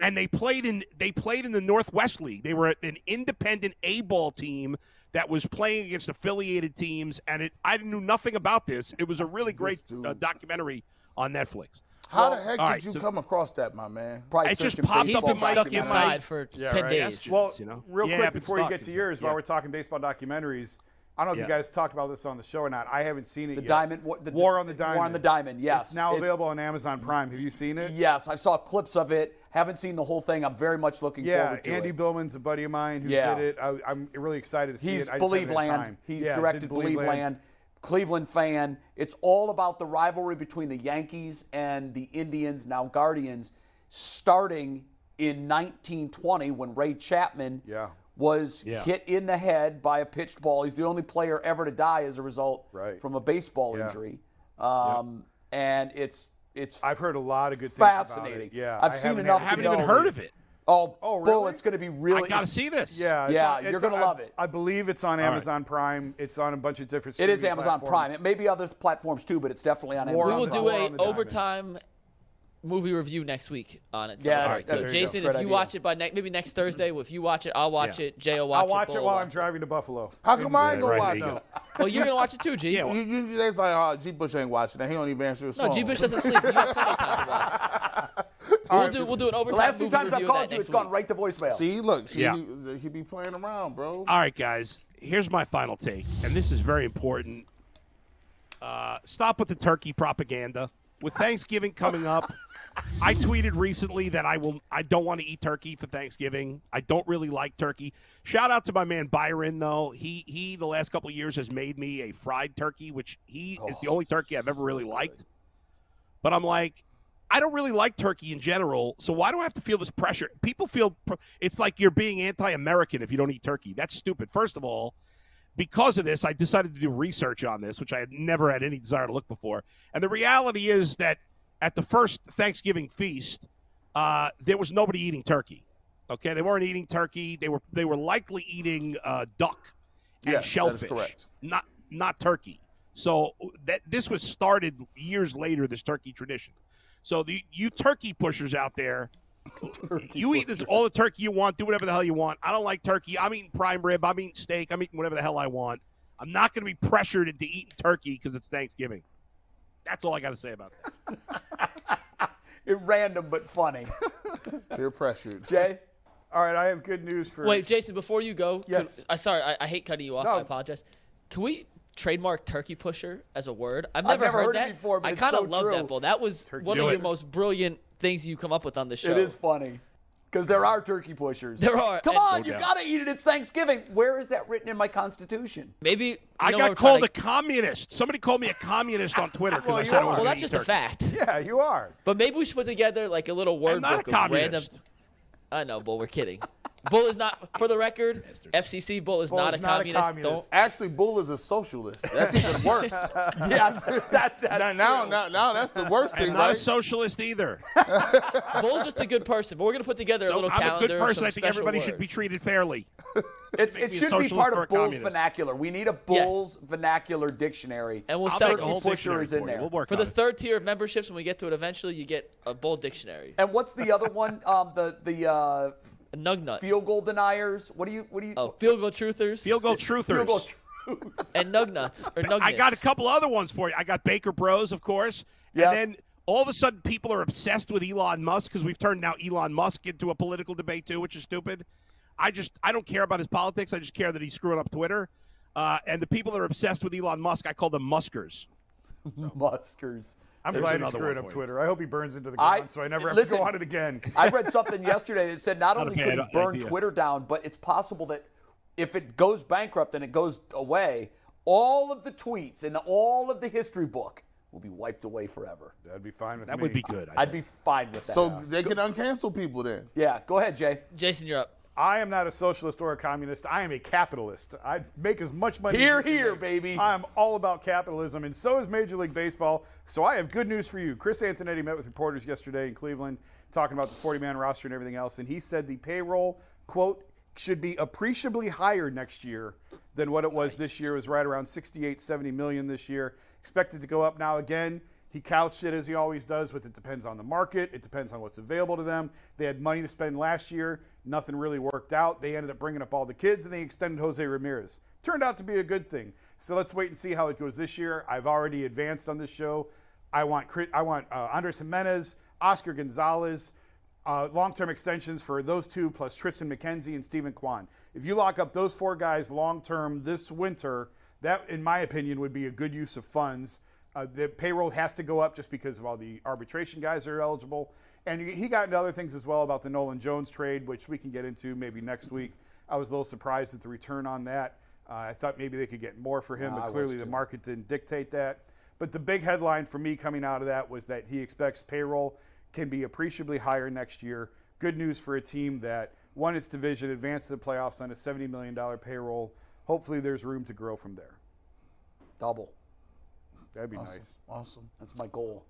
And they played in they played in the Northwest League. They were an independent A ball team that was playing against affiliated teams, and it I knew nothing about this. It was a really great uh, documentary on Netflix. How Well, the heck did right, you so- come across that, my man? Probably It just searching popped up baseball in my- stuck in my- inside for Yeah, 10 right. days. Well, you know? real Yeah, quick before you get to yours, some- while we're talking baseball documentaries, I don't know if Yeah. you guys talked about this on the show or not. I haven't seen it The yet. diamond. War, the, War on the Diamond. War on the Diamond. Yes. It's now available on Amazon Prime. Have you seen it? Yes, I saw clips of it. Haven't seen the whole thing. I'm very much looking Yeah, forward to it. Andy. Billman's a buddy of mine who Yeah. did it. I, I'm really excited to see He's it. I just Believeland. time. He directed Believeland. Cleveland fan. It's all about the rivalry between the Yankees and the Indians, now Guardians, starting in 1920 when Ray Chapman Yeah. was Yeah. hit in the head by a pitched ball. He's the only player ever to die as a result Right. from a baseball Yeah. injury. Um, And it's it's I've heard a lot of good things about fascinating. Yeah, I've I seen haven't enough I haven't even know. heard of it. Oh, Oh, Bull, really? it's going to be really. I got to see this. Yeah, it's Yeah, on- you're gonna love it. I believe it's on right. Amazon Prime. It's on a bunch of different. It is Amazon platforms. Prime. It may be other platforms too, but it's definitely on War we Amazon. on will do a on Diamond. overtime movie review next week on it. So, Yeah, all that's- right, that's- so there you go. Jason, if you idea. watch it by ne- maybe next Thursday, if you watch it, I'll watch Yeah. it. Jay will watch it. I'll watch it while I'm driving to Buffalo. How come I ain't gonna watch it? Well, you're gonna watch it too, G. Yeah, You, you, that's like, oh, G. Bush ain't watching that. He don't even answer his no, phone. G. Bush doesn't sleep. You have plenty of time to watch. *laughs* We'll do we'll do an The last two times I've called you, next it's gone right to voicemail. See, look, see, Yeah. he, he be playing around, bro. All right, guys. Here's my final take, and this is very important. Uh, stop with the turkey propaganda. With Thanksgiving coming up, I tweeted recently that I will. I don't want to eat turkey for Thanksgiving. I don't really like turkey. Shout out to my man Byron, though. He he, the last couple of years has made me a fried turkey, which he is the oh, only turkey I've ever really liked. But I'm like, I don't really like turkey in general, so why do I have to feel this pressure? People feel pr- it's like you're being anti-American if you don't eat turkey. That's stupid. First of all, because of this, I decided to do research on this, which I had never had any desire to look before. And the reality is that at the first Thanksgiving feast, uh, there was nobody eating turkey. Okay, they weren't eating turkey. They were they were likely eating uh, duck and Yes, shellfish, correct. not not turkey. So that this was started years later. This turkey tradition. So the you turkey pushers out there, you eat this all the turkey you want. Do whatever the hell you want. I don't like turkey. I'm eating prime rib. I'm eating steak. I'm eating whatever the hell I want. I'm not going to be pressured into eating turkey because it's Thanksgiving. That's all I got to say about that. *laughs* It- random but funny. *laughs* You're pressured. Jay, All right, I have good news for. Wait, Jason, before you go, could- Yes. I sorry, I, I hate cutting you off. No. I apologize. Can we trademark turkey pusher as a word? I've I've never, never heard, heard it that before, but I kind of so love true. that, Bull. That was one Do of it. your most brilliant things you come up with on the show. it is funny because there are turkey pushers. There are, Come and- on, No you doubt. got to eat it. It's Thanksgiving. Where is that written in my Constitution? Maybe I got called try a communist. Somebody called me a communist on Twitter because Well, I you said I was Well, that's eat just a fact. Yeah, you are. But maybe we should put together like a little word I'm not a book of random. communist. I know, but We're kidding. *laughs* Bull is not, for the record, FCC Bull is Bull not, is a, not a communist. communist. Actually, Bull is a socialist. That's even *laughs* worse. Yeah, *laughs* that, that's now, now, now, now, that's the worst I'm thing, not a socialist either. *laughs* Bull's just a good person. But we're gonna put together a No, little I'm a calendar. good person. I think special everybody should be treated fairly. It's, it should be part of Bull's communist. vernacular. We need a Bull's vernacular dictionary. And we'll I'll sell make it Pusher is in for there. We'll work For the it. third tier of memberships, when we get to it eventually, you get a Bull dictionary. And what's the other one? Um, the the uh, A nug nut. field goal deniers. What do you? What do you? Oh, field goal truthers Field goal truthers. field goal truth. and nug nuts or nug *laughs* I got a couple other ones for you. I got Baker Bros, of course. Yes. And then all of a sudden, people are obsessed with Elon Musk because we've turned now Elon Musk into a political debate too, which is stupid. I just I don't care about his politics. I just care that he's screwing up Twitter. Uh, and the people that are obsessed with Elon Musk, I call them Muskers. *laughs* Muskers. I'm There's glad he's another screwing up. Twitter. I hope he burns into the I- ground so I never have listen, to go on it again. *laughs* I read something yesterday that said not Not only could he burn idea. Twitter down, but it's possible that if it goes bankrupt and it goes away, all of the tweets and all of the history book will be wiped away forever. That'd be fine with That me. That would be good. I I'd be fine with that. So they can uncancel people then. yeah, go ahead, Jay. Jason, you're up. I am not a socialist or a communist. I am a capitalist. I make as much money. Here, as you can here, make. baby. I am all about capitalism, and so is Major League Baseball. So I have good news for you. Chris Antonetti met with reporters yesterday in Cleveland talking about the 40 man roster and everything else, and he said the payroll, quote, should be appreciably higher next year than what it was this year. It was right around 68, 70 million this year. Expected to go up now again. He couched it as he always does with it depends on the market, it depends on what's available to them. They had money to spend last year, nothing really worked out. They ended up bringing up all the kids and they extended Jose Ramirez. Turned out to be a good thing. So let's wait and see how it goes this year. I've already advanced on this show. I want I want uh, Andres Gimenez, Oscar Gonzalez, uh, long-term extensions for those two plus Triston McKenzie and Steven Kwan. If you lock up those four guys long-term this winter, that, in my opinion, would be a good use of funds. Uh, the payroll has to go up just because of all the arbitration guys that are eligible. And he got into other things as well about the Nolan Jones trade, which we can get into maybe next week. I was a little surprised at the return on that. Uh, I thought maybe they could get more for him, No, but clearly the market didn't dictate that. But the big headline for me coming out of that was that he expects payroll can be appreciably higher next year. Good news for a team that won its division, advanced to the playoffs on a $70 million payroll. Hopefully, there's room to grow from there. Double. That'd be Awesome. nice. Awesome. That's my goal.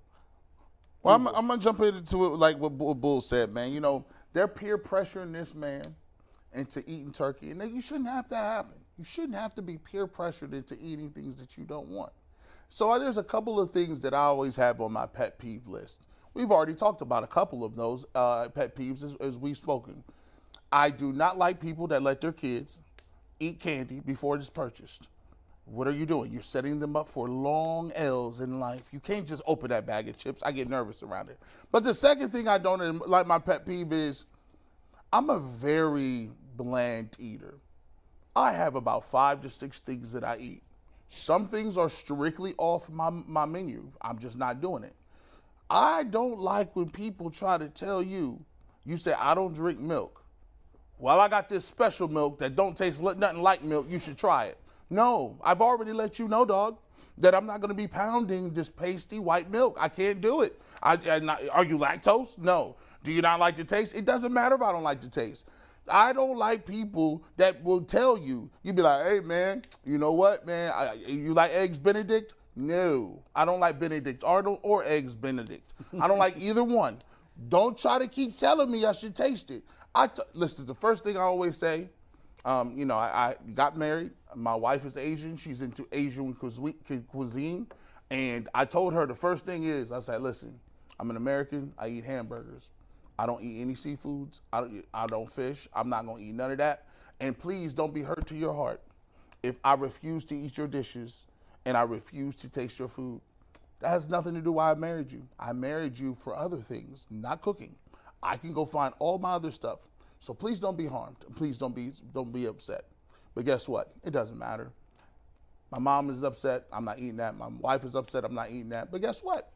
Well, I'm, I'm gonna jump into it like what Bull, Bull said, man. You know, they're peer pressuring this man into eating turkey, and you shouldn't have to happen. You shouldn't have to be peer pressured into eating things that you don't want. So uh, there's a couple of things that I always have on my pet peeve list. We've already talked about a couple of those uh, pet peeves as, as we've spoken. I do not like people that let their kids eat candy before it is purchased. What are you doing? You're setting them up for long L's in life. You can't just open that bag of chips. I get nervous around it. But the second thing I don't like my pet peeve is I'm a very bland eater. I have about five to six things that I eat. Some things are strictly off my, my menu. I'm just not doing it. I don't like when people try to tell you, you say, I don't drink milk. Well, I got this special milk that don't taste nothing like milk. You should try it. No, I've already let you know, dog, that I'm not going to be pounding this pasty white milk. I can't do it. I, not, are you lactose? No. Do you not like the taste? It doesn't matter if I don't like the taste. I don't like people that will tell you. You'd be like, hey man, you know what, man? I, you like eggs Benedict? No, I don't like Benedict Arnold or eggs Benedict. I don't like either one. Don't try to keep telling me I should taste it. I t- listen. The first thing I always say, um, you know, I, I got married. My wife is Asian. She's into Asian cuisine, and I told her the first thing is, I said, listen, I'm an American. I eat hamburgers. I don't eat any seafoods. I don't. I don't fish. I'm not gonna eat none of that. And please don't be hurt to your heart if I refuse to eat your dishes and I refuse to taste your food. That has nothing to do why I married you. I married you for other things, not cooking. I can go find all my other stuff. So please don't be harmed. Please don't be don't be upset. But guess what? It doesn't matter. My mom is upset. I'm not eating that. My wife is upset. I'm not eating that. But guess what?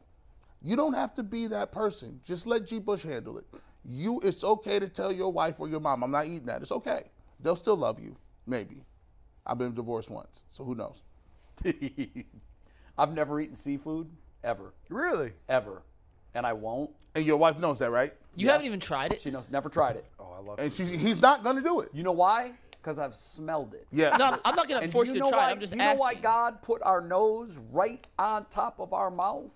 You don't have to be that person. Just let G. Bush handle it. You, it's okay to tell your wife or your mom, I'm not eating that. It's okay. They'll still love you, maybe. I've been divorced once, so who knows? *laughs* I've never eaten seafood ever, Really? ever, and I won't. And your wife knows that, right? You Yes. haven't even tried it. She knows. Never tried it. Oh, I love And she, he's not gonna do it. You know why? Because I've smelled it. Yeah. No, I'm not gonna force you you to know try why? it. I'm just you know why God put our nose right on top of our mouth?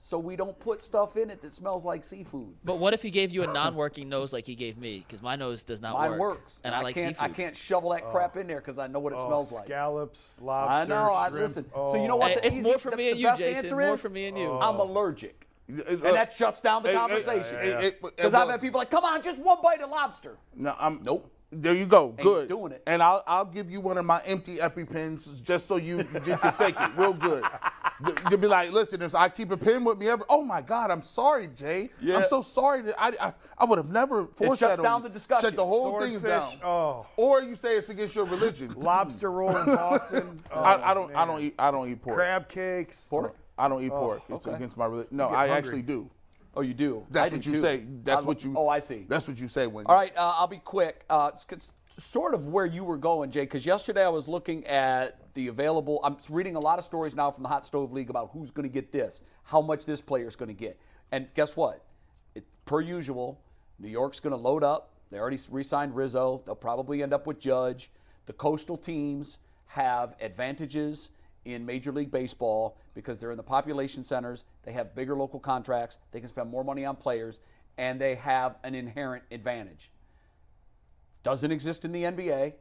So we don't put stuff in it that smells like seafood. But what if he gave you a non-working nose like he gave me? Because my nose does not Mine work. works, and I, like can't. seafood. I can't shovel that crap in there because I know what it Oh, smells like. Scallops, I lobster, know. I shrimp. listen. Oh. So you know what? Hey, the it's easy- more for the- me and you, Jason. answer More is, for me and you. I'm allergic, Uh, Uh, and uh, that shuts down the Hey, hey, conversation. Because hey, I've had people like, "Come on, just one bite of lobster." No, I'm Nope. There you go. Good. doing it. And I'll I'll give you one of my empty EpiPens just so you, you can *laughs* fake it real good. To- To be like, listen, if I keep a pen with me ever, oh my God, I'm sorry, Jay. Yeah. I'm so sorry that I I, I would have never forced shuts that on down you. the discussion. Shut the whole thing down. Oh, Or you say it's against your religion. lobster roll in Boston. Oh, *laughs* I, I oh, don't I don't eat I don't eat pork. crab cakes. Pork? I don't eat pork. It's okay. against my religion. No, I hungry. actually do. Oh, you do. That's I what do you too. say. That's I- what you. Oh, I see. That's what you say when. All right, uh, I'll be quick. Uh, it's, sort of where you were going, Jay, because yesterday I was looking at the available. I'm reading a lot of stories now from the Hot Stove League about who's going to get this, how much this player is going to get. And guess what? It, per usual, New York's going to load up. They already re signed Rizzo. They'll probably end up with Judge. The coastal teams have advantages in Major League Baseball because they're in the population centers, they have bigger local contracts, they can spend more money on players, and they have an inherent advantage. Doesn't exist in the NBA,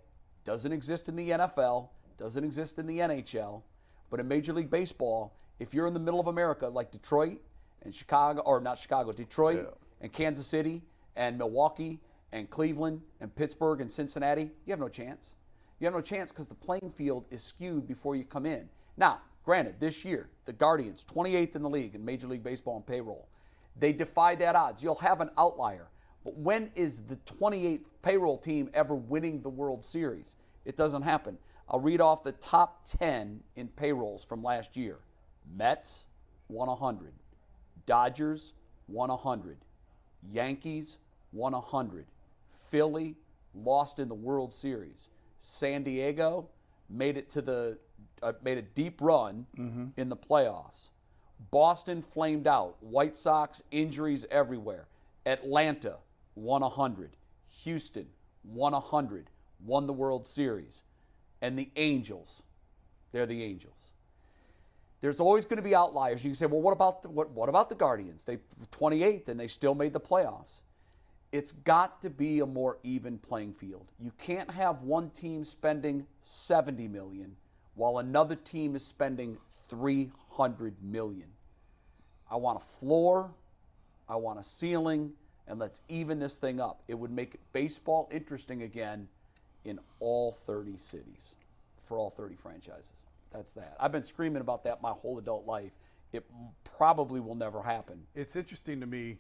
doesn't exist in the NFL, doesn't exist in the NHL, but in Major League Baseball, if you're in the middle of America like Detroit and Chicago, or not Chicago, Detroit and Kansas City and Milwaukee and Cleveland and Pittsburgh and Cincinnati, you have no chance. You have no chance because the playing field is skewed before you come in. Now, granted, this year, the Guardians, 28th in the league in Major League Baseball and payroll, they defy that odds. You'll have an outlier. But when is the 28th payroll team ever winning the World Series? It doesn't happen. I'll read off the top 10 in payrolls from last year Mets, won 100. Dodgers, won 100. Yankees, won 100. Philly, lost in the World Series. San Diego, made it to the uh, made a deep run in the playoffs. Boston flamed out. White Sox injuries everywhere. Atlanta won 100. Houston won 100. Won the World Series. And the Angels, they're the Angels. There's always going to be outliers. You can say, well, what about the, what, what about the Guardians? They 28th and they still made the playoffs. It's got to be a more even playing field. You can't have one team spending 70 million while another team is spending 300 million. I want a floor, I want a ceiling, and let's even this thing up. It would make baseball interesting again in all 30 cities for all 30 franchises. That's that. I've been screaming about that my whole adult life. It probably will never happen. It's interesting to me.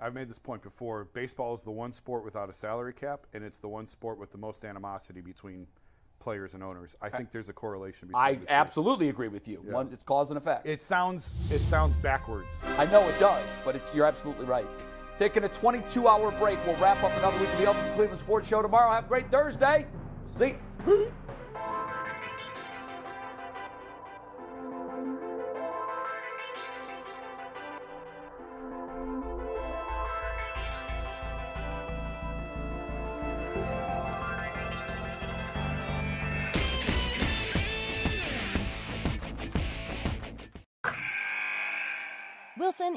I've made this point before. Baseball is the one sport without a salary cap, and it's the one sport with the most animosity between players and owners. I think there's a correlation between I absolutely agree with you. One, it's cause and effect. It sounds it sounds backwards. I know it does, but it's, you're absolutely right. Taking a 22 hour break. We'll wrap up another week of the Ultimate Cleveland Sports Show tomorrow. Have a great Thursday. See you.